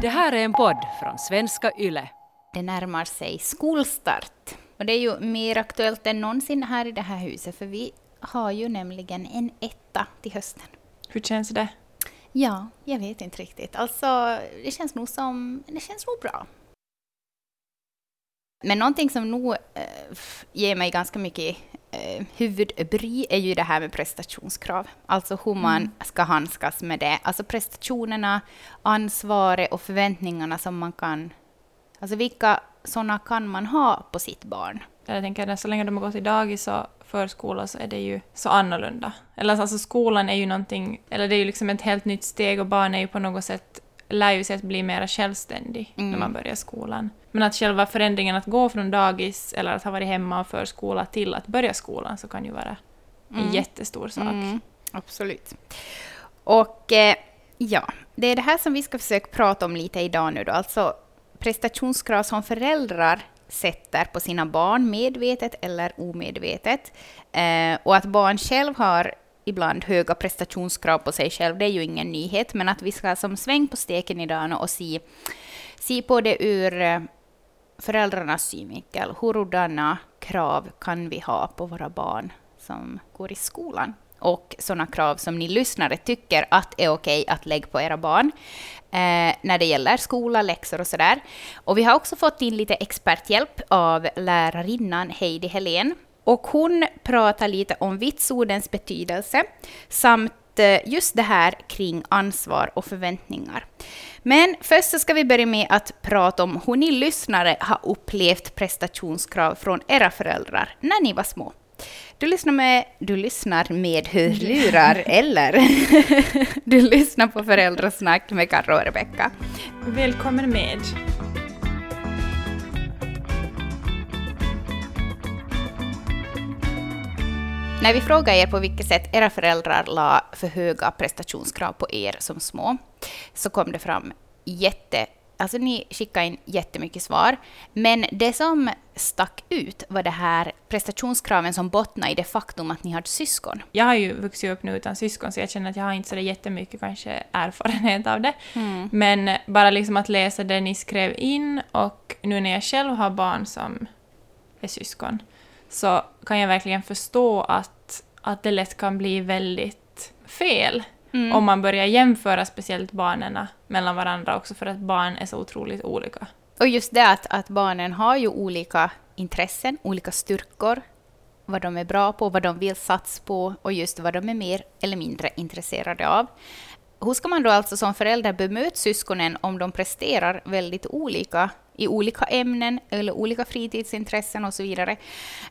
Det här är en podd från svenska YLE. Det närmar sig skolstart. Och det är ju mer aktuellt än någonsin här i det här huset, för vi har ju nämligen en etta till hösten. Hur känns det? Ja, jag vet inte riktigt. Alltså, det känns nog som... Det känns nog bra. Men någonting som nog eh, ger mig ganska mycket eh, huvudbry är ju det här med prestationskrav. Alltså hur man mm. ska handskas med det. Alltså prestationerna, ansvaret och förväntningarna som man kan... Alltså vilka sådana kan man ha på sitt barn? Jag tänker att så länge de har gått i dagis och förskola så är det ju så annorlunda. Eller alltså skolan är ju någonting, eller det är ju liksom ett helt nytt steg och barn är ju på något sätt lär ju sig att bli mer självständig mm. när man börjar skolan. Men att själva förändringen att gå från dagis eller att ha varit hemma och förskola till att börja skolan så kan ju vara en mm. jättestor sak. Mm. Absolut. Och eh, ja, det är det här som vi ska försöka prata om lite idag nu då, alltså prestationskrav som föräldrar sätter på sina barn, medvetet eller omedvetet. Eh, och att barn själv har ibland höga prestationskrav på sig själv, det är ju ingen nyhet, men att vi ska som sväng på steken idag och se, se på det ur eh, föräldrarnas synvinkel. Hurdana krav kan vi ha på våra barn som går i skolan? Och sådana krav som ni lyssnare tycker att är okej att lägga på era barn eh, när det gäller skola, läxor och sådär. Och vi har också fått in lite experthjälp av lärarinnan Heidi Helén. Och hon pratar lite om vitsordens betydelse samt just det här kring ansvar och förväntningar. Men först så ska vi börja med att prata om hur ni lyssnare har upplevt prestationskrav från era föräldrar när ni var små. Du lyssnar med, du lyssnar med hörlurar eller du lyssnar på Föräldrasnack med Karro och Rebecka. Välkommen med. När vi frågade er på vilket sätt era föräldrar la för höga prestationskrav på er som små, så kom det fram jätte Alltså ni skickade in jättemycket svar, men det som stack ut var det här prestationskraven som bottnade i det faktum att ni hade syskon. Jag har ju vuxit upp nu utan syskon, så jag känner att jag har inte så jättemycket kanske erfarenhet av det. Mm. Men bara liksom att läsa det ni skrev in och nu när jag själv har barn som är syskon, så kan jag verkligen förstå att, att det lätt kan bli väldigt fel Mm. Om man börjar jämföra speciellt barnen mellan varandra också för att barn är så otroligt olika. Och just det att, att barnen har ju olika intressen, olika styrkor, vad de är bra på, vad de vill satsa på och just vad de är mer eller mindre intresserade av. Hur ska man då alltså som förälder bemöta syskonen om de presterar väldigt olika i olika ämnen eller olika fritidsintressen och så vidare.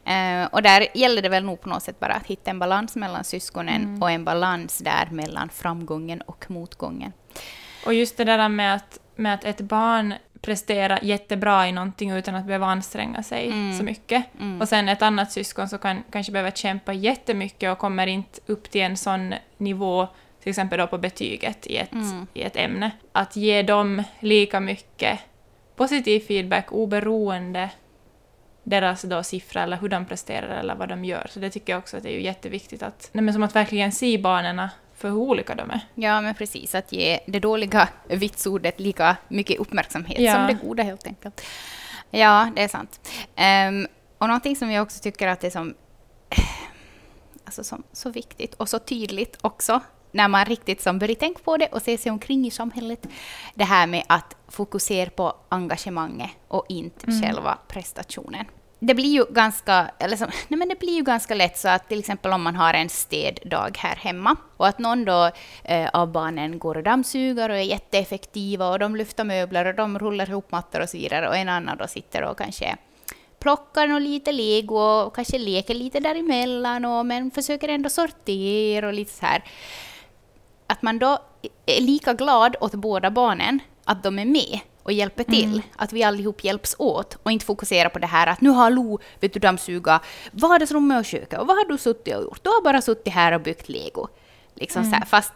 Eh, och där gäller det väl nog på något sätt bara att hitta en balans mellan syskonen mm. och en balans där mellan framgången och motgången. Och just det där med att, med att ett barn presterar jättebra i någonting utan att behöva anstränga sig mm. så mycket. Mm. Och sen ett annat syskon som kan kanske behöva kämpa jättemycket och kommer inte upp till en sån nivå till exempel då på betyget i ett, mm. i ett ämne. Att ge dem lika mycket positiv feedback oberoende deras då siffra eller hur de presterar eller vad de gör. Så det tycker jag också att det är jätteviktigt att, nej, men som att verkligen se barnen för hur olika de är. Ja, men precis. Att ge det dåliga vitsordet lika mycket uppmärksamhet ja. som det goda helt enkelt. Ja, det är sant. Um, och någonting som jag också tycker att det är som, alltså som, så viktigt och så tydligt också när man riktigt som börjar tänka på det och se sig omkring i samhället, det här med att fokusera på engagemanget och inte mm. själva prestationen. Det blir ju ganska, eller som, nej men det blir ju ganska lätt så att till exempel om man har en städdag här hemma och att någon då eh, av barnen går och dammsuger och är jätteeffektiva och de lyfter möbler och de rullar ihop mattor och så vidare och en annan då sitter och kanske plockar nog lite lego och kanske leker lite däremellan och men försöker ändå sortera och lite så här att man då är lika glad åt båda barnen, att de är med och hjälper till. Mm. Att vi allihop hjälps åt och inte fokuserar på det här att nu har Lo vet du, dammsuga vardagsrummet och köket och vad har du suttit och gjort? Du har bara suttit här och byggt lego. Liksom mm. så här, fast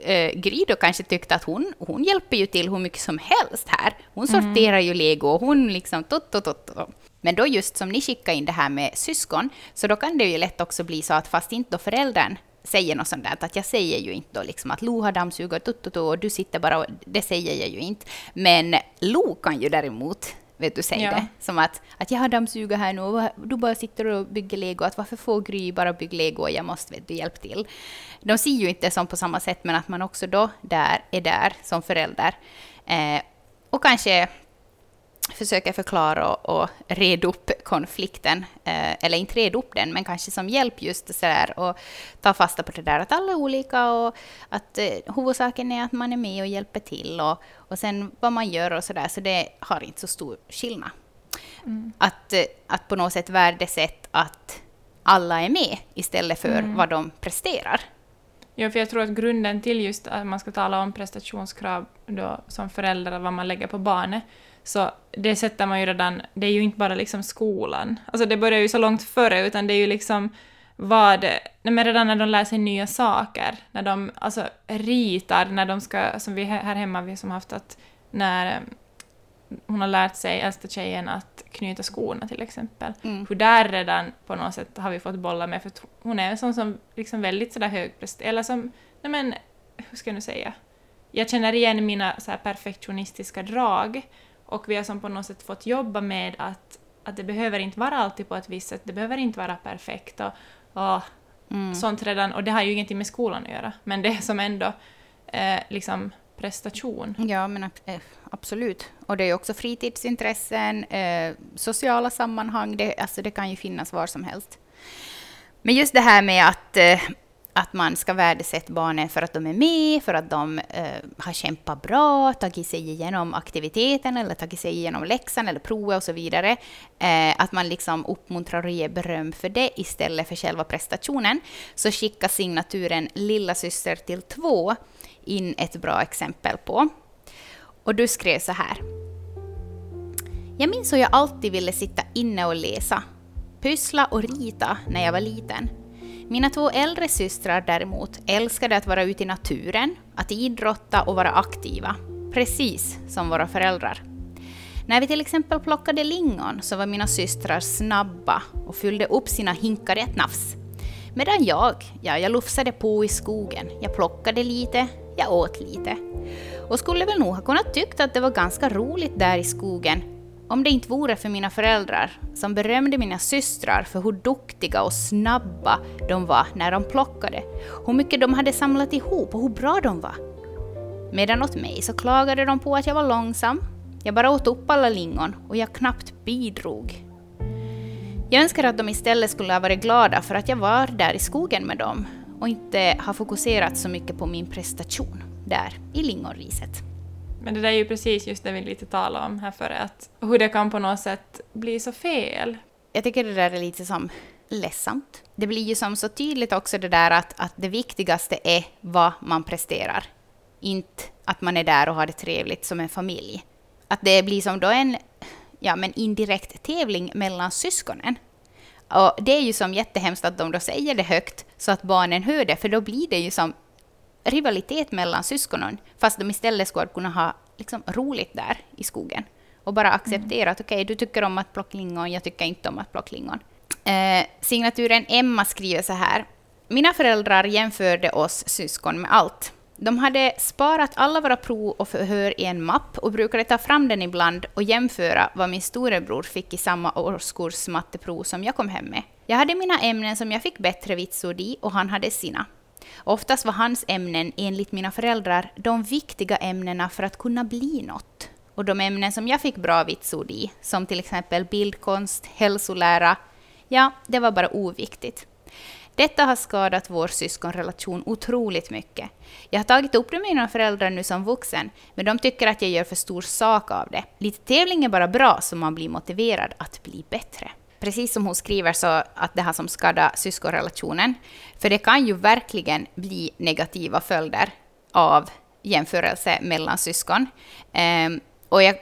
eh, Gry då kanske tyckte att hon, hon hjälper ju till hur mycket som helst här. Hon mm. sorterar mm. ju lego och hon liksom tot, tot, tot, tot. Men då just som ni skickar in det här med syskon, så då kan det ju lätt också bli så att fast inte då föräldern säger något sånt där. Att jag säger ju inte då liksom att Lo har dammsugare och du sitter bara och det säger jag ju inte. Men Lo kan ju däremot vet du, säga ja. det. Som att, att jag har dammsugare här nu och du bara sitter och bygger lego. Att varför får Gry bara bygga lego och jag måste vet du, hjälpa till. De ser ju inte som på samma sätt, men att man också då där är där som förälder. Eh, och kanske försöker förklara och, och reda upp konflikten, eh, eller inte reda upp den, men kanske som hjälp just sådär och ta fasta på det där att alla är olika och att eh, huvudsaken är att man är med och hjälper till och, och sen vad man gör och sådär, så det har inte så stor skillnad. Mm. Att, eh, att på något sätt värdesätta att alla är med istället för mm. vad de presterar. Ja, för jag tror att grunden till just att man ska tala om prestationskrav då, som förälder, vad man lägger på barnet, så det sätter man ju redan, det är ju inte bara liksom skolan. Alltså det börjar ju så långt före, utan det är ju liksom vad, men redan när de lär sig nya saker, när de alltså ritar, när de ska, som vi här hemma, vi som haft att när hon har lärt sig, äldsta tjejen, att knyta skorna till exempel. Mm. Hur där redan på något sätt har vi fått bolla med, för hon är en sån som liksom väldigt sådär högpresterande, eller som, nej men, hur ska jag nu säga? Jag känner igen mina så perfektionistiska drag, och vi har som på något sätt fått jobba med att, att det behöver inte vara alltid på ett visst sätt, det behöver inte vara perfekt och, och mm. sånt redan, och det har ju ingenting med skolan att göra, men det är som ändå eh, liksom prestation. Ja, men eh, absolut. Och det är också fritidsintressen, eh, sociala sammanhang, det, alltså det kan ju finnas var som helst. Men just det här med att eh, att man ska värdesätta barnen för att de är med, för att de eh, har kämpat bra, tagit sig igenom aktiviteten eller tagit sig igenom läxan eller provet och så vidare. Eh, att man liksom uppmuntrar och ger beröm för det istället för själva prestationen. Så skickar signaturen Lilla syster till två in ett bra exempel på. Och du skrev så här. Jag minns hur jag alltid ville sitta inne och läsa, pyssla och rita när jag var liten. Mina två äldre systrar däremot älskade att vara ute i naturen, att idrotta och vara aktiva, precis som våra föräldrar. När vi till exempel plockade lingon så var mina systrar snabba och fyllde upp sina hinkar i ett nafs. Medan jag, ja, jag lufsade på i skogen. Jag plockade lite, jag åt lite. Och skulle väl nog ha kunnat tyckt att det var ganska roligt där i skogen om det inte vore för mina föräldrar som berömde mina systrar för hur duktiga och snabba de var när de plockade, hur mycket de hade samlat ihop och hur bra de var. Medan åt mig så klagade de på att jag var långsam, jag bara åt upp alla lingon och jag knappt bidrog. Jag önskar att de istället skulle ha varit glada för att jag var där i skogen med dem och inte har fokuserat så mycket på min prestation där i lingonriset. Men det där är ju precis just det vi lite talade om här före, att hur det kan på något sätt bli så fel. Jag tycker det där är lite som ledsamt. Det blir ju som så tydligt också det där att, att det viktigaste är vad man presterar. Inte att man är där och har det trevligt som en familj. Att det blir som då en ja, men indirekt tävling mellan syskonen. Och det är ju som jättehemskt att de då säger det högt så att barnen hör det, för då blir det ju som rivalitet mellan syskonen, fast de istället skulle kunna ha liksom, roligt där i skogen. Och bara acceptera mm. att okej, okay, du tycker om att plocka lingon, jag tycker inte om att plocka lingon. Eh, signaturen Emma skriver så här. Mina föräldrar jämförde oss syskon med allt. De hade sparat alla våra prov och förhör i en mapp och brukade ta fram den ibland och jämföra vad min storebror fick i samma årskurs matteprov som jag kom hem med. Jag hade mina ämnen som jag fick bättre vitsord i och han hade sina. Oftast var hans ämnen, enligt mina föräldrar, de viktiga ämnena för att kunna bli något. Och de ämnen som jag fick bra vitsord i, som till exempel bildkonst, hälsolära, ja, det var bara oviktigt. Detta har skadat vår syskonrelation otroligt mycket. Jag har tagit upp det med mina föräldrar nu som vuxen, men de tycker att jag gör för stor sak av det. Lite tävling är bara bra, så man blir motiverad att bli bättre precis som hon skriver, så att det här som skadar syskonrelationen. För det kan ju verkligen bli negativa följder av jämförelse mellan syskon. Um, och jag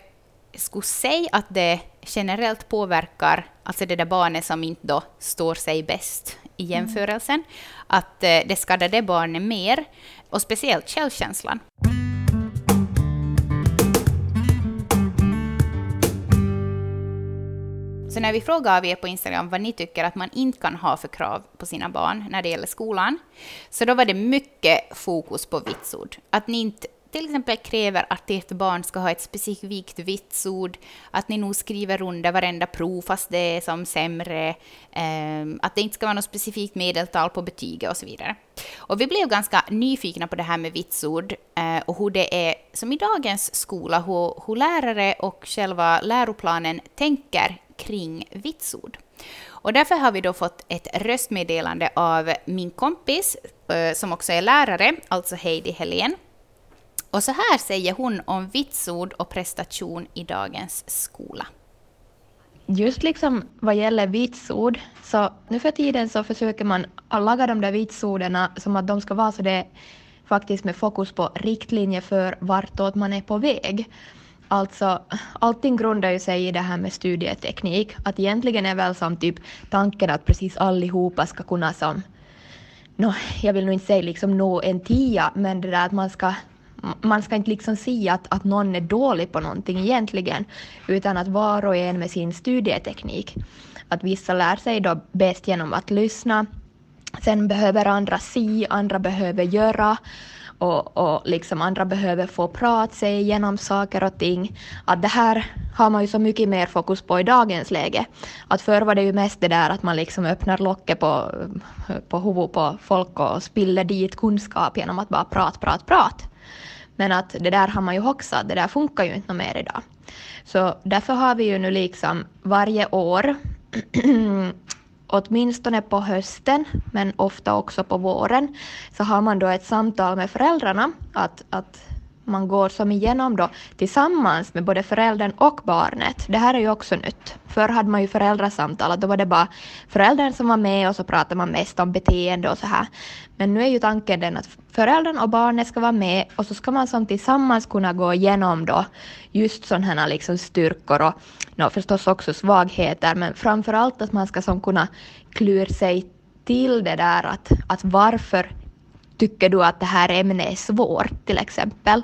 skulle säga att det generellt påverkar alltså det där barnet som inte då står sig bäst i mm. jämförelsen. Mm. Att uh, det skadar det barnet mer, och speciellt självkänslan. Så när vi frågade er på Instagram vad ni tycker att man inte kan ha för krav på sina barn när det gäller skolan, så då var det mycket fokus på vitsord. Att ni inte till exempel kräver att ert barn ska ha ett specifikt vitsord, att ni nog skriver under varenda prov fast det är som sämre, ehm, att det inte ska vara något specifikt medeltal på betyget och så vidare. Och vi blev ganska nyfikna på det här med vitsord eh, och hur det är som i dagens skola, hur, hur lärare och själva läroplanen tänker kring vitsord. Och därför har vi då fått ett röstmeddelande av min kompis, eh, som också är lärare, alltså Heidi Helén, och så här säger hon om vitsord och prestation i dagens skola. Just liksom vad gäller vitsord, så nu för tiden så försöker man laga de där vitsorden som att de ska vara så det faktiskt med fokus på riktlinjer för vartåt man är på väg. Alltså, allting grundar ju sig i det här med studieteknik. Att egentligen är väl som typ tanken att precis allihopa ska kunna som, no, jag vill nog inte säga liksom nå en tia, men det där att man ska man ska inte liksom säga att, att någon är dålig på någonting egentligen, utan att var och en med sin studieteknik. Att vissa lär sig då bäst genom att lyssna, sen behöver andra se, andra behöver göra och, och liksom andra behöver få prata sig igenom saker och ting. Att det här har man ju så mycket mer fokus på i dagens läge. Att förr var det ju mest det där att man liksom öppnar locket på, på huvudet på folk och spiller dit kunskap genom att bara prata, prata, prata. Men att det där har man ju också, det där funkar ju inte mer idag. Så därför har vi ju nu liksom varje år, åtminstone på hösten, men ofta också på våren, så har man då ett samtal med föräldrarna att, att man går som igenom då tillsammans med både föräldern och barnet. Det här är ju också nytt. Förr hade man ju föräldrasamtal, då var det bara föräldern som var med och så pratade man mest om beteende och så här. Men nu är ju tanken den att föräldern och barnet ska vara med och så ska man som tillsammans kunna gå igenom då just sådana här liksom styrkor och no, förstås också svagheter, men framför allt att man ska som kunna klura sig till det där att, att varför tycker du att det här ämnet är svårt till exempel?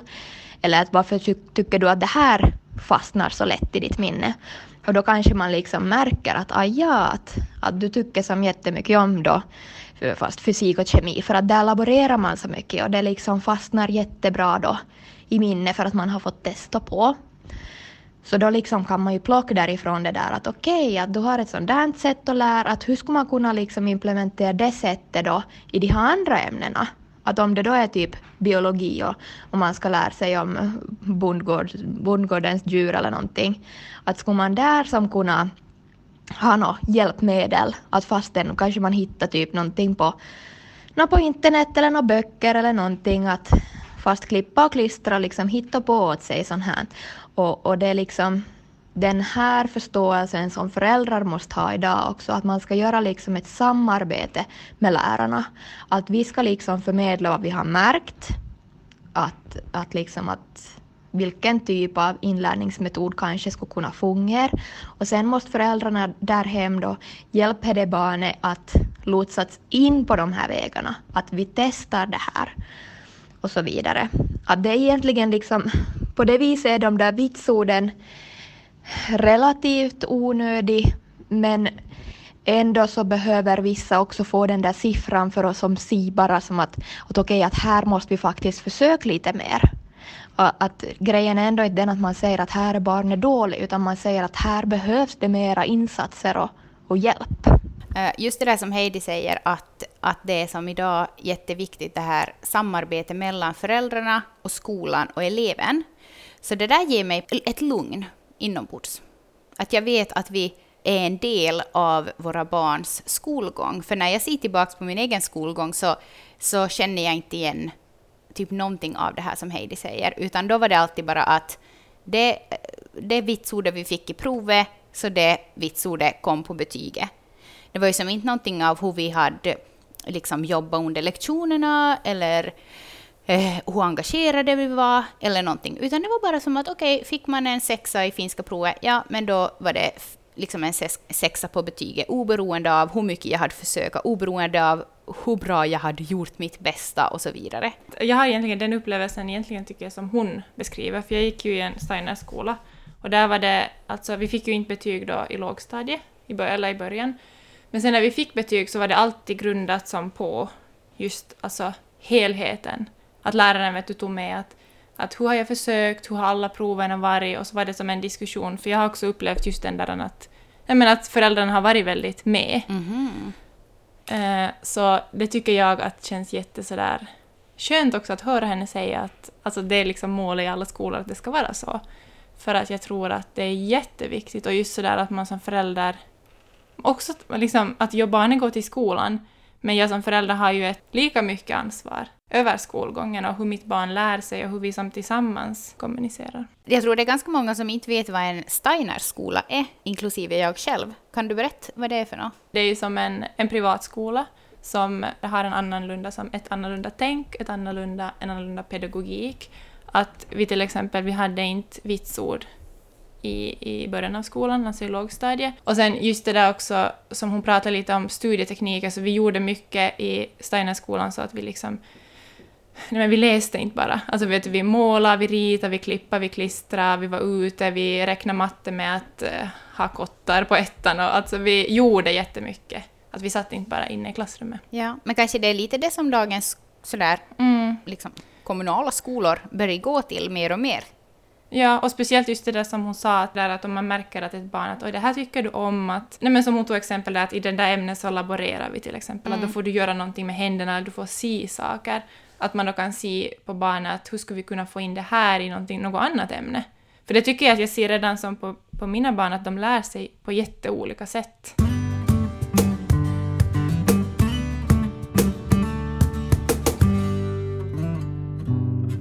Eller att varför tycker du att det här fastnar så lätt i ditt minne? Och då kanske man liksom märker att, ah, ja, att, att du tycker som jättemycket om då eh, fast fysik och kemi för att där laborerar man så mycket och det liksom fastnar jättebra då i minne för att man har fått testa på. Så då liksom kan man ju plocka därifrån det där att okej, okay, att du har ett sånt sätt att lära, att hur skulle man kunna liksom implementera det sättet då i de här andra ämnena? Att om det då är typ biologi och, och man ska lära sig om bondgård, bondgårdens djur eller någonting, att skulle man där som kunna ha något hjälpmedel, att fastän kanske man hittar typ någonting på, nå på internet eller några böcker eller någonting, att fast klippa och klistra liksom hitta på åt sig sånt här. Och, och det är liksom den här förståelsen som föräldrar måste ha idag också, att man ska göra liksom ett samarbete med lärarna. Att vi ska liksom förmedla vad vi har märkt, att, att, liksom att vilken typ av inlärningsmetod kanske skulle kunna fungera. Och sen måste föräldrarna där hem då hjälpa det barnet att lotsas in på de här vägarna, att vi testar det här och så vidare. Att det är egentligen liksom, på det viset är de där vitsorden relativt onödig, men ändå så behöver vissa också få den där siffran för att som se bara som att, att okej, okay, att här måste vi faktiskt försöka lite mer. Att grejen är ändå inte den att man säger att här är barnet dåligt, utan man säger att här behövs det mera insatser och, och hjälp. Eh, just det där som Heidi säger, att, att det är som idag jätteviktigt det här samarbetet mellan föräldrarna och skolan och eleven. Så det där ger mig ett lugn inombords. Att jag vet att vi är en del av våra barns skolgång. För när jag ser tillbaka på min egen skolgång så, så känner jag inte igen typ någonting av det här som Heidi säger, utan då var det alltid bara att det, det vitsordet vi fick i provet, så det vitsordet kom på betyget. Det var ju som inte någonting av hur vi hade liksom jobbat under lektionerna eller eh, hur engagerade vi var eller någonting, utan det var bara som att okej, okay, fick man en sexa i finska provet, ja, men då var det liksom en sexa på betyget, oberoende av hur mycket jag hade försökt, oberoende av hur bra jag hade gjort mitt bästa och så vidare. Jag har egentligen den upplevelsen egentligen tycker jag som hon beskriver, för jag gick ju i en Steiner-skola Och där var det, alltså vi fick ju inte betyg då i lågstadiet, i början, eller i början. Men sen när vi fick betyg så var det alltid grundat som på just alltså helheten. Att läraren vet du, tog med att, att hur har jag försökt, hur har alla proven varit och så var det som en diskussion, för jag har också upplevt just den där att, jag menar att föräldrarna har varit väldigt med. Mhm. Eh, så det tycker jag att känns jätte sådär skönt också att höra henne säga att alltså det är liksom målet i alla skolor att det ska vara så. För att jag tror att det är jätteviktigt och just sådär att man som förälder också liksom att jag barnen går till skolan men jag som förälder har ju ett lika mycket ansvar över skolgången och hur mitt barn lär sig och hur vi som tillsammans kommunicerar. Jag tror det är ganska många som inte vet vad en Steinerskola är, inklusive jag själv. Kan du berätta vad det är för något? Det är ju som en, en privatskola som har en annorlunda, som ett annorlunda tänk, ett annorlunda, en annorlunda pedagogik. Att vi till exempel, vi hade inte vitsord i, i början av skolan, alltså i lågstadiet. Och sen just det där också, som hon pratade lite om studieteknik, alltså vi gjorde mycket i Steinerskolan så att vi liksom Nej, men vi läste inte bara. Alltså, vet du, vi målade, vi ritade, vi klippade, vi klistrade, vi var ute, vi räknade matte med att eh, ha kottar på ettan. Och, alltså, vi gjorde jättemycket. Att vi satt inte bara inne i klassrummet. Ja, men kanske det är lite det som dagens sådär, Mm. liksom, kommunala skolor börjar gå till mer och mer. Ja, och speciellt just det där som hon sa, att, där, att om man märker att ett barn att oj, det här tycker du om att... Nej men som hon tog exempel där, att i det där ämnet så laborerar vi till exempel, att då får du göra någonting med händerna, eller du får se saker. Att man då kan se på barnet att hur ska vi kunna få in det här i något annat ämne? För det tycker jag att jag ser redan som på, på mina barn, att de lär sig på jätteolika sätt.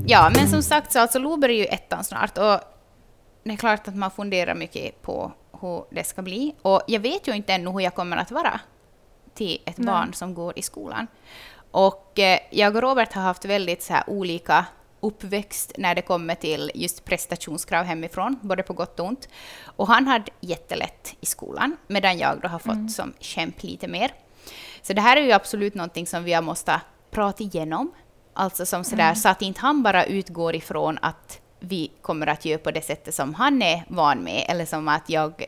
Ja, men som sagt så alltså Lo börjar ju ettan snart och det är klart att man funderar mycket på hur det ska bli. Och jag vet ju inte ännu hur jag kommer att vara till ett Nej. barn som går i skolan. Och eh, jag och Robert har haft väldigt så här olika uppväxt när det kommer till just prestationskrav hemifrån, både på gott och ont. Och han hade jättelätt i skolan, medan jag då har fått som kämp lite mer. Så det här är ju absolut någonting som vi har måste prata igenom. Alltså som sådär, så att inte han bara utgår ifrån att vi kommer att göra på det sättet som han är van med, eller som att jag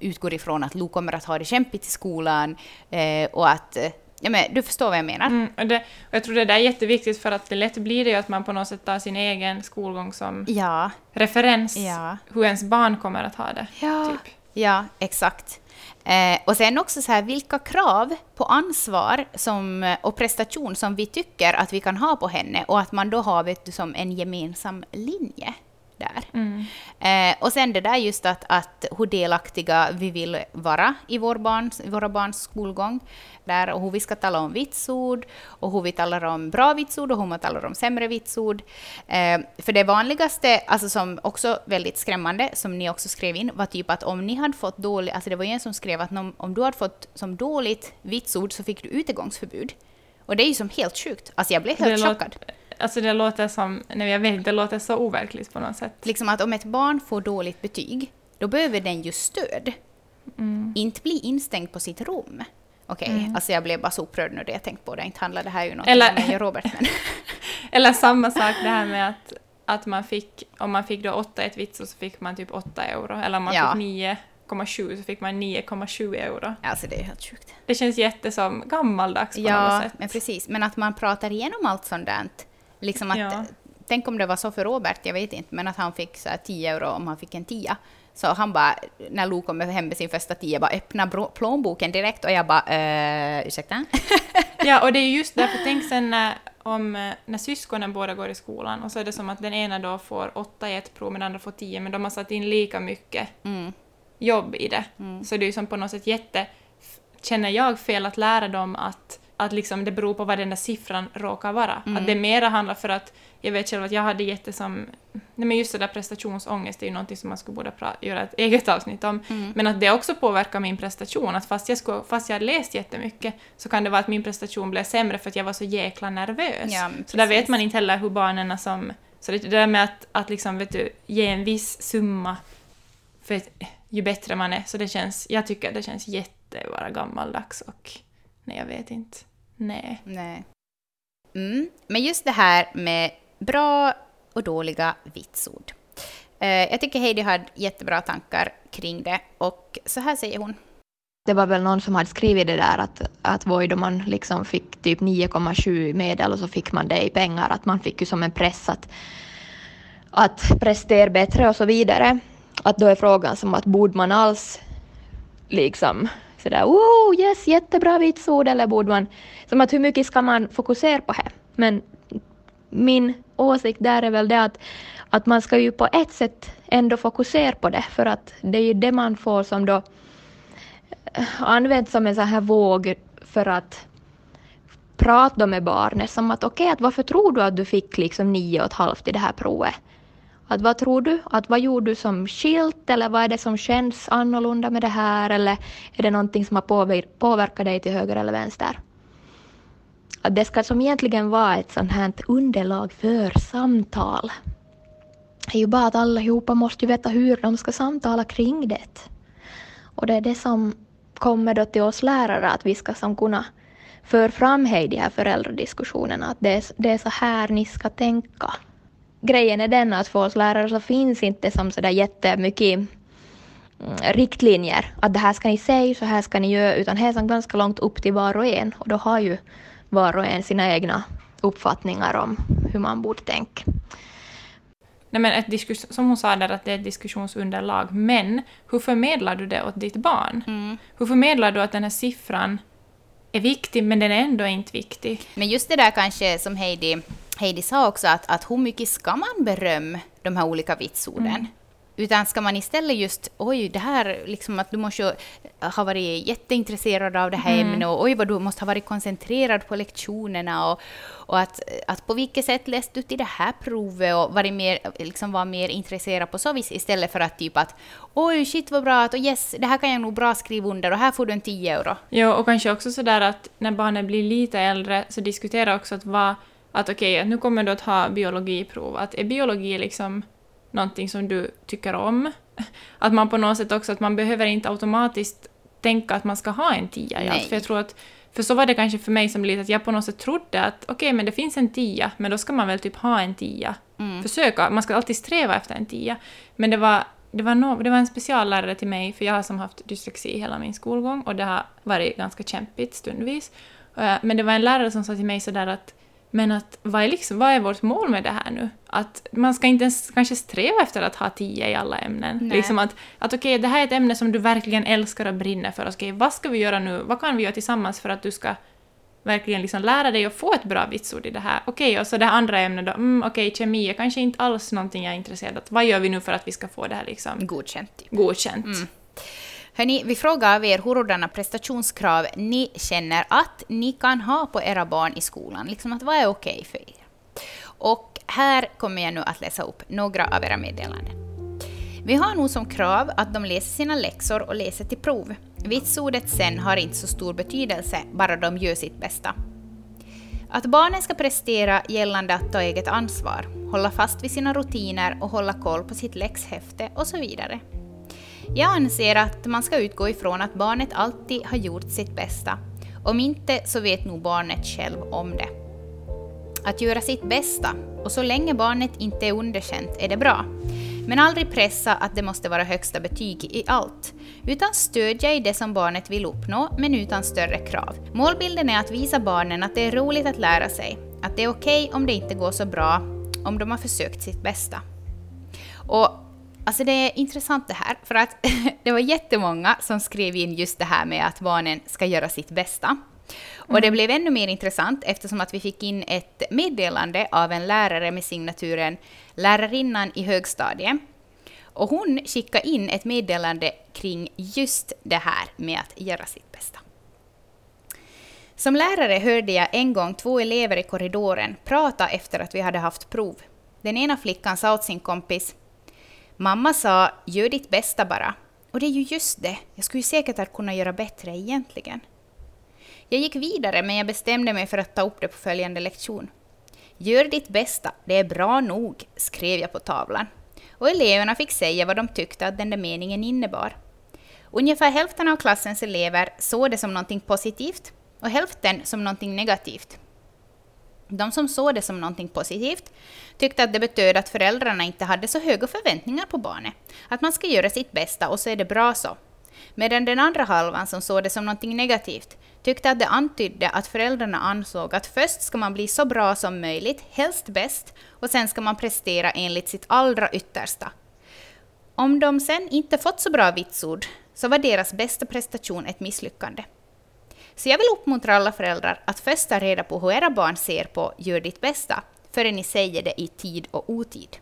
utgår ifrån att Lo kommer att ha det kämpigt i skolan eh, och att... Eh, ja, men, du förstår vad jag menar? Mm, och, det, och jag tror det där är jätteviktigt för att det lätt blir det ju att man på något sätt tar sin egen skolgång som Ja, referens, Ja. hur ens barn kommer att ha det. Ja. Typ ja exakt. Eh, och sen också så här, vilka krav på ansvar som, eh, och prestation som vi tycker att vi kan ha på henne och att man då har vet du, som en gemensam linje där. Mm. Eh, och sen det där just att, att hur delaktiga vi vill vara i vår barns, våra barns skolgång. Där, och hur vi ska tala om vitsord, och hur vi talar om bra vitsord och hur man talar om sämre vitsord. Eh, för det vanligaste, alltså som också väldigt skrämmande, som ni också skrev in, var typ att om ni hade fått dåligt, alltså det var ju en som skrev att om, om du hade fått som dåligt vitsord så fick du utegångsförbud. Och det är ju som helt sjukt. Alltså jag blev helt Det låter- chockad. Alltså det låter som, nej jag vet inte, det låter så overkligt på något sätt. liksom att om ett barn får dåligt betyg, då behöver den ju stöd. Inte bli instängd på sitt rum. Okej, alltså jag blev bara så upprörd nu det jag tänkt på det. Inte handlar det här ju någonting Eller- om mig och Robert. Men Eller samma sak det här med att, att man fick, om man fick då 8 i ett vitsord så fick man typ 8 euro, eller om man Ja. fick 9,7 så fick man 9,7 euro. alltså det är helt sjukt. Det känns jätte som gammaldags på Ja, något sätt. men precis. Men att man pratar igenom allt sånt där. Liksom att, Ja. Tänk om det var så för Robert, jag vet inte, men att han fick så här 10 euro om han fick en tia. Så han bara, när Lo kommer hem med sin första tia, bara öppna plånboken direkt och jag bara, eh, ursäkta? Ja, och det är just därför, tänk sen när, om, eh, när syskonen båda går i skolan och så är det som att den ena då får 8 i ett prov men den andra får 10, men de har satt in lika mycket Mm. jobb i det. Så det är ju som på något sätt jätte, känner jag, fel att lära dem att, att liksom det beror på vad den där siffran råkar vara. Att det mera handlar för att, jag vet själv att jag hade jätte som, nej men just det där prestationsångest är ju någonting som man skulle borde göra ett eget avsnitt om. Men att det också påverkar min prestation, att fast jag, skulle, fast jag hade läst jättemycket så kan det vara att min prestation blev sämre för att jag var så jäkla nervös. Ja, så där vet man inte heller hur barnen som, så det, det där med att, att liksom, vet du, ge en viss summa för att, ju bättre man är, så det känns, jag tycker det känns jätte gammaldags och nej, jag vet inte. Nej. Nej. Mm. Men just det här med bra och dåliga vitsord. Eh, jag tycker Heidi hade jättebra tankar kring det och så här säger hon. Det var väl någon som hade skrivit det där att, att då man liksom fick typ 9,7 medel och så fick man det i pengar, att man fick ju som en press att, att prestera bättre och så vidare. Att då är frågan som att borde man alls liksom sådär oh yes jättebra vitsord eller borde man som att hur mycket ska man fokusera på det? Men min åsikt där är väl det att, att man ska ju på ett sätt ändå fokusera på det för att det är ju det man får som då eh, används som en sån här våg för att prata med barnet som att okej, okay, att varför tror du att du fick liksom nio och ett halvt i det här provet? Att vad tror du? Att vad gjorde du som skilt eller vad är det som känns annorlunda med det här eller är det någonting som har påverkat dig till höger eller vänster? Att det ska som egentligen vara ett sånt här underlag för samtal. Det är ju bara att allihopa måste ju veta hur de ska samtala kring det. Och det är det som kommer då till oss lärare, att vi ska som kunna föra fram i de här föräldradiskussionerna, att det är, det är så här ni ska tänka grejen är den att för oss lärare så finns inte som sådär jättemycket mm, riktlinjer att det här ska ni säga, så här ska ni göra, utan det är ganska långt upp till var och en och då har ju var och en sina egna uppfattningar om hur man borde tänka. Nej, men ett som hon sa där, att det är ett diskussionsunderlag, men hur förmedlar du det åt ditt barn? Mm. Hur förmedlar du att den här siffran är viktig, men den är ändå inte viktig? Men just det där kanske som Heidi Heidi sa också att, att hur mycket ska man berömma de här olika vitsorden? Mm. Utan ska man istället just, oj, det här, liksom att du måste ha varit jätteintresserad av det här mm. ämnet och oj, vad du måste ha varit koncentrerad på lektionerna och, och att, att på vilket sätt läste du till det här provet och varit mer, liksom var mer intresserad på så vis istället för att typ att oj, shit vad bra, att och yes, det här kan jag nog bra skriva under och här får du en 10 euro. Ja, och kanske också sådär att när barnen blir lite äldre så diskutera också att vad att okej, okay, nu kommer du att ha biologiprov. Att är biologi liksom någonting som du tycker om? Att man på något sätt också, att man behöver inte automatiskt tänka att man ska ha en tia i allt. För jag tror att, för så var det kanske för mig som lite att jag på något sätt trodde att okej, okay, men det finns en tia, men då ska man väl typ ha en tia. Mm. Försöka, man ska alltid sträva efter en tia. Men det var, det var, no, det var en speciallärare till mig, för jag har som haft dyslexi hela min skolgång och det har varit ganska kämpigt stundvis. Eh, men det var en lärare som sa till mig sådär att men att, vad, är liksom, vad är vårt mål med det här nu? Att man ska inte ens kanske sträva efter att ha tio i alla ämnen. Liksom att, att okej, okay, det här är ett ämne som du verkligen älskar och brinner för. Okej, okay, vad ska vi göra nu? Vad kan vi göra tillsammans för att du ska verkligen liksom lära dig att få ett bra vitsord i det här? Okej, okay, och så det andra ämnet då, mm, okej, kemi är kanske inte alls någonting jag är intresserad av. Vad gör vi nu för att vi ska få det här liksom... Godkänt. Typ. Godkänt. Mm. Hörni, vi frågar av er hurdana prestationskrav ni känner att ni kan ha på era barn i skolan. Liksom att vad är okej för er? Och här kommer jag nu att läsa upp några av era meddelanden. Vi har nog som krav att de läser sina läxor och läser till prov. Vitsordet sen har inte så stor betydelse, bara de gör sitt bästa. Att barnen ska prestera gällande att ta eget ansvar, hålla fast vid sina rutiner och hålla koll på sitt läxhäfte och så vidare. Jag anser att man ska utgå ifrån att barnet alltid har gjort sitt bästa. Om inte så vet nog barnet själv om det. Att göra sitt bästa, och så länge barnet inte är underkänt är det bra. Men aldrig pressa att det måste vara högsta betyg i allt, utan stödja i det som barnet vill uppnå, men utan större krav. Målbilden är att visa barnen att det är roligt att lära sig, att det är okej okay om det inte går så bra, om de har försökt sitt bästa. Och Alltså det är intressant det här, för att det var jättemånga som skrev in just det här med att barnen ska göra sitt bästa. Och det mm. blev ännu mer intressant eftersom att vi fick in ett meddelande av en lärare med signaturen Lärarinnan i högstadiet. Och hon skickade in ett meddelande kring just det här med att göra sitt bästa. Som lärare hörde jag en gång två elever i korridoren prata efter att vi hade haft prov. Den ena flickan sa åt sin kompis Mamma sa ”gör ditt bästa bara”. Och det är ju just det, jag skulle ju säkert att kunna göra bättre egentligen. Jag gick vidare men jag bestämde mig för att ta upp det på följande lektion. Gör ditt bästa, det är bra nog, skrev jag på tavlan. Och eleverna fick säga vad de tyckte att den där meningen innebar. Ungefär hälften av klassens elever såg det som någonting positivt och hälften som någonting negativt. De som såg det som någonting positivt tyckte att det betöd att föräldrarna inte hade så höga förväntningar på barnet. Att man ska göra sitt bästa och så är det bra så. Medan den andra halvan som såg det som någonting negativt tyckte att det antydde att föräldrarna ansåg att först ska man bli så bra som möjligt, helst bäst, och sen ska man prestera enligt sitt allra yttersta. Om de sen inte fått så bra vitsord så var deras bästa prestation ett misslyckande. Så jag vill uppmuntra alla föräldrar att först ta reda på hur era barn ser på ”gör ditt bästa” före ni säger det i tid och otid.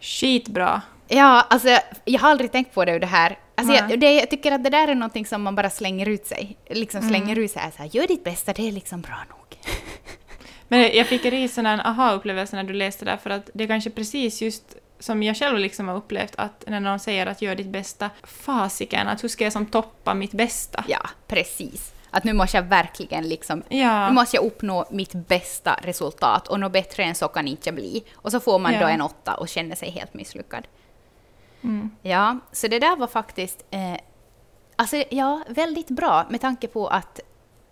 Skitbra. Ja, alltså jag har aldrig tänkt på det ur det här. Alltså, jag, det, jag tycker att det där är någonting som man bara slänger ut sig. Liksom slänger mm. ut sig så här, gör ditt bästa, det är liksom bra nog. Men jag fick en sån aha-upplevelse när du läste det, för att det är kanske precis just som jag själv liksom har upplevt att när någon säger att gör ditt bästa, fasiken, att hur ska jag som toppa mitt bästa? Ja, precis. Att nu måste jag verkligen liksom, ja. nu måste jag uppnå mitt bästa resultat och något bättre än så kan inte bli. Och så får man ja. då en åtta och känner sig helt misslyckad. Mm. Ja, så det där var faktiskt eh, alltså, ja, väldigt bra med tanke på att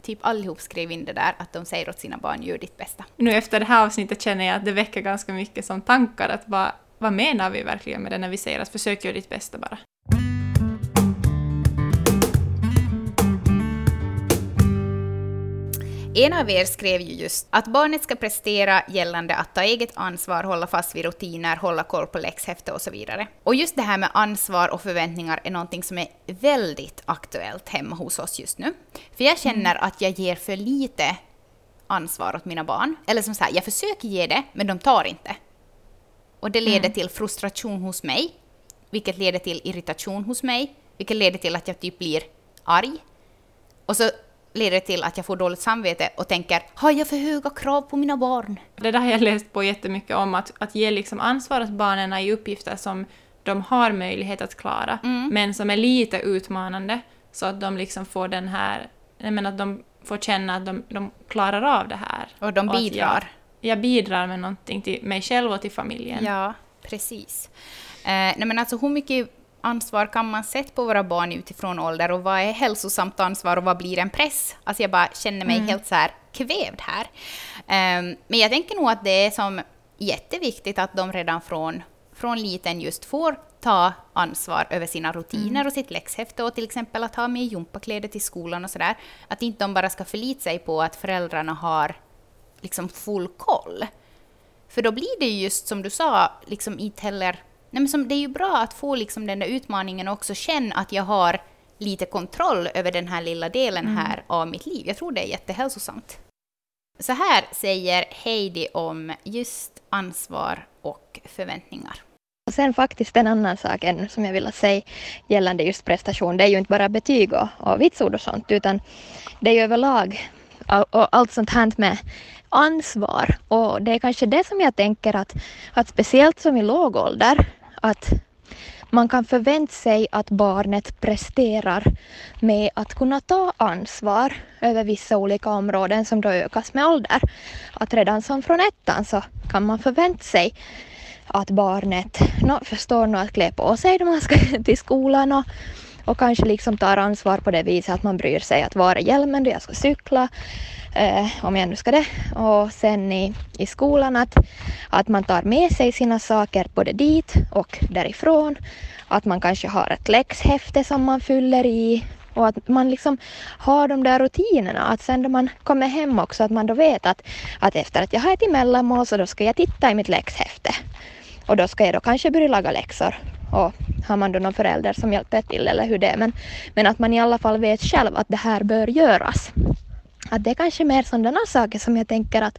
typ allihop skrev in det där att de säger åt sina barn gör ditt bästa. Nu efter det här avsnittet känner jag att det väcker ganska mycket som tankar att vad, vad menar vi verkligen med det när vi säger att försök göra ditt bästa bara. En av er skrev ju just att barnet ska prestera gällande att ta eget ansvar, hålla fast vid rutiner, hålla koll på läxhäfte och så vidare. Och just det här med ansvar och förväntningar är någonting som är väldigt aktuellt hemma hos oss just nu. För jag känner mm. att jag ger för lite ansvar åt mina barn. Eller som sagt, jag försöker ge det, men de tar inte. Och det leder mm. till frustration hos mig, vilket leder till irritation hos mig, vilket leder till att jag typ blir arg. Och så leder till att jag får dåligt samvete och tänker har jag för höga krav på mina barn? Det där har jag läst på jättemycket om, att, att ge liksom ansvar åt barnen i uppgifter som de har möjlighet att klara, mm. men som är lite utmanande, så att de liksom får den här, men att de får känna att de, de klarar av det här. Och de bidrar. Jag, jag, bidrar med någonting till mig själv och till familjen. Ja, precis. Eh, nej men alltså hur mycket ansvar kan man sätta på våra barn utifrån ålder och vad är hälsosamt ansvar och vad blir en press? Alltså jag bara känner mig mm. helt så här kvävd här. Um, men jag tänker nog att det är som jätteviktigt att de redan från, från liten just får ta ansvar över sina rutiner mm. och sitt läxhäfte och till exempel att ha med gympakläder till skolan och sådär. Att inte de bara ska förlita sig på att föräldrarna har liksom full koll. För då blir det just som du sa, liksom inte heller Nej, men som, det är ju bra att få liksom den där utmaningen och också känna att jag har lite kontroll över den här lilla delen mm. här av mitt liv. Jag tror det är jättehälsosamt. Så här säger Heidi om just ansvar och förväntningar. Och sen faktiskt en annan sak än som jag vill säga gällande just prestation, det är ju inte bara betyg och, och vitsord och sånt, utan det är ju överlag och allt sånt här med ansvar. Och det är kanske det som jag tänker att, att speciellt som i låg ålder, att man kan förvänta sig att barnet presterar med att kunna ta ansvar över vissa olika områden som då ökas med ålder. Att redan som från ettan så kan man förvänta sig att barnet no, förstår nog att klä på sig när man ska till skolan och, och kanske liksom tar ansvar på det viset att man bryr sig att vara hjälmen då jag ska cykla eh, om jag nu ska det. Och sen i, i skolan att, att man tar med sig sina saker både dit och därifrån. Att man kanske har ett läxhäfte som man fyller i och att man liksom har de där rutinerna. Att sen när man kommer hem också att man då vet att, att efter att jag har ett emellanmål så då ska jag titta i mitt läxhäfte. Och då ska jag då kanske börja laga läxor. Och har man då någon förälder som hjälper till eller hur det är. Men, men att man i alla fall vet själv att det här bör göras. Att det är kanske mer sådana saker som jag tänker att,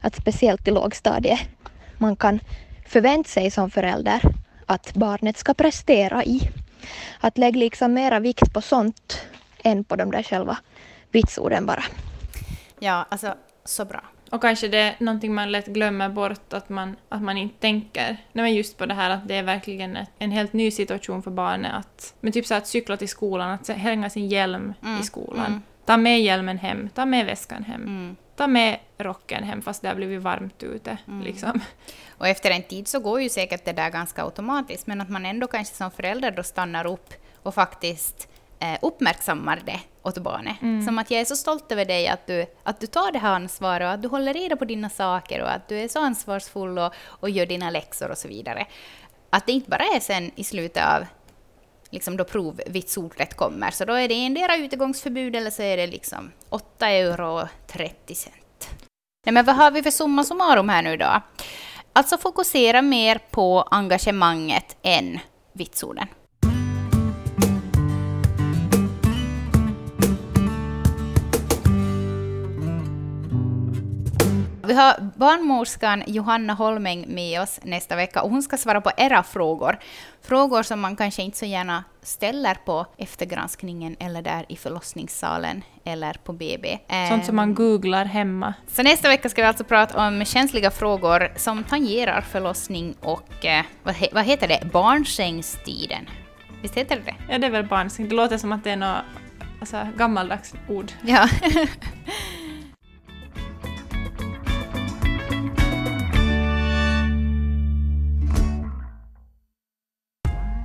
att speciellt i lågstadiet man kan förvänta sig som förälder att barnet ska prestera i. Att lägga liksom mera vikt på sånt än på de där själva vitsorden bara. Ja, alltså så bra. Och kanske det är någonting man lätt glömmer bort, att man, att man inte tänker nej just på det här att det är verkligen en helt ny situation för barnet. Att, men typ så att cykla till skolan, att hänga sin hjälm mm. i skolan. Mm. Ta med hjälmen hem, ta med väskan hem. Mm. Ta med rocken hem fast det har blivit varmt ute. Mm. Liksom. Och efter en tid så går ju säkert det där ganska automatiskt, men att man ändå kanske som förälder då stannar upp och faktiskt eh, uppmärksammar det åt barnet. Mm. Som att jag är så stolt över dig att du, att du tar det här ansvaret och att du håller reda på dina saker och att du är så ansvarsfull och, och gör dina läxor och så vidare. Att det inte bara är sen i slutet av liksom då provvitsordet kommer, så då är det endera utegångsförbud eller så är det liksom 8 euro 30 cent. Nej, men vad har vi för summa summarum här nu då? Alltså fokusera mer på engagemanget än vitsorden. Vi har barnmorskan Johanna Holmeng med oss nästa vecka och hon ska svara på era frågor. Frågor som man kanske inte så gärna ställer på eftergranskningen eller där i förlossningssalen eller på BB. Sånt som man ehm, googlar hemma. Så nästa vecka ska vi alltså prata om känsliga frågor som tangerar förlossning och eh, vad, he vad heter det, barnsängstiden. Visst heter det det? Ja, det är väl barnsäng. Det låter som att det är något alltså, gammaldags ord. Ja.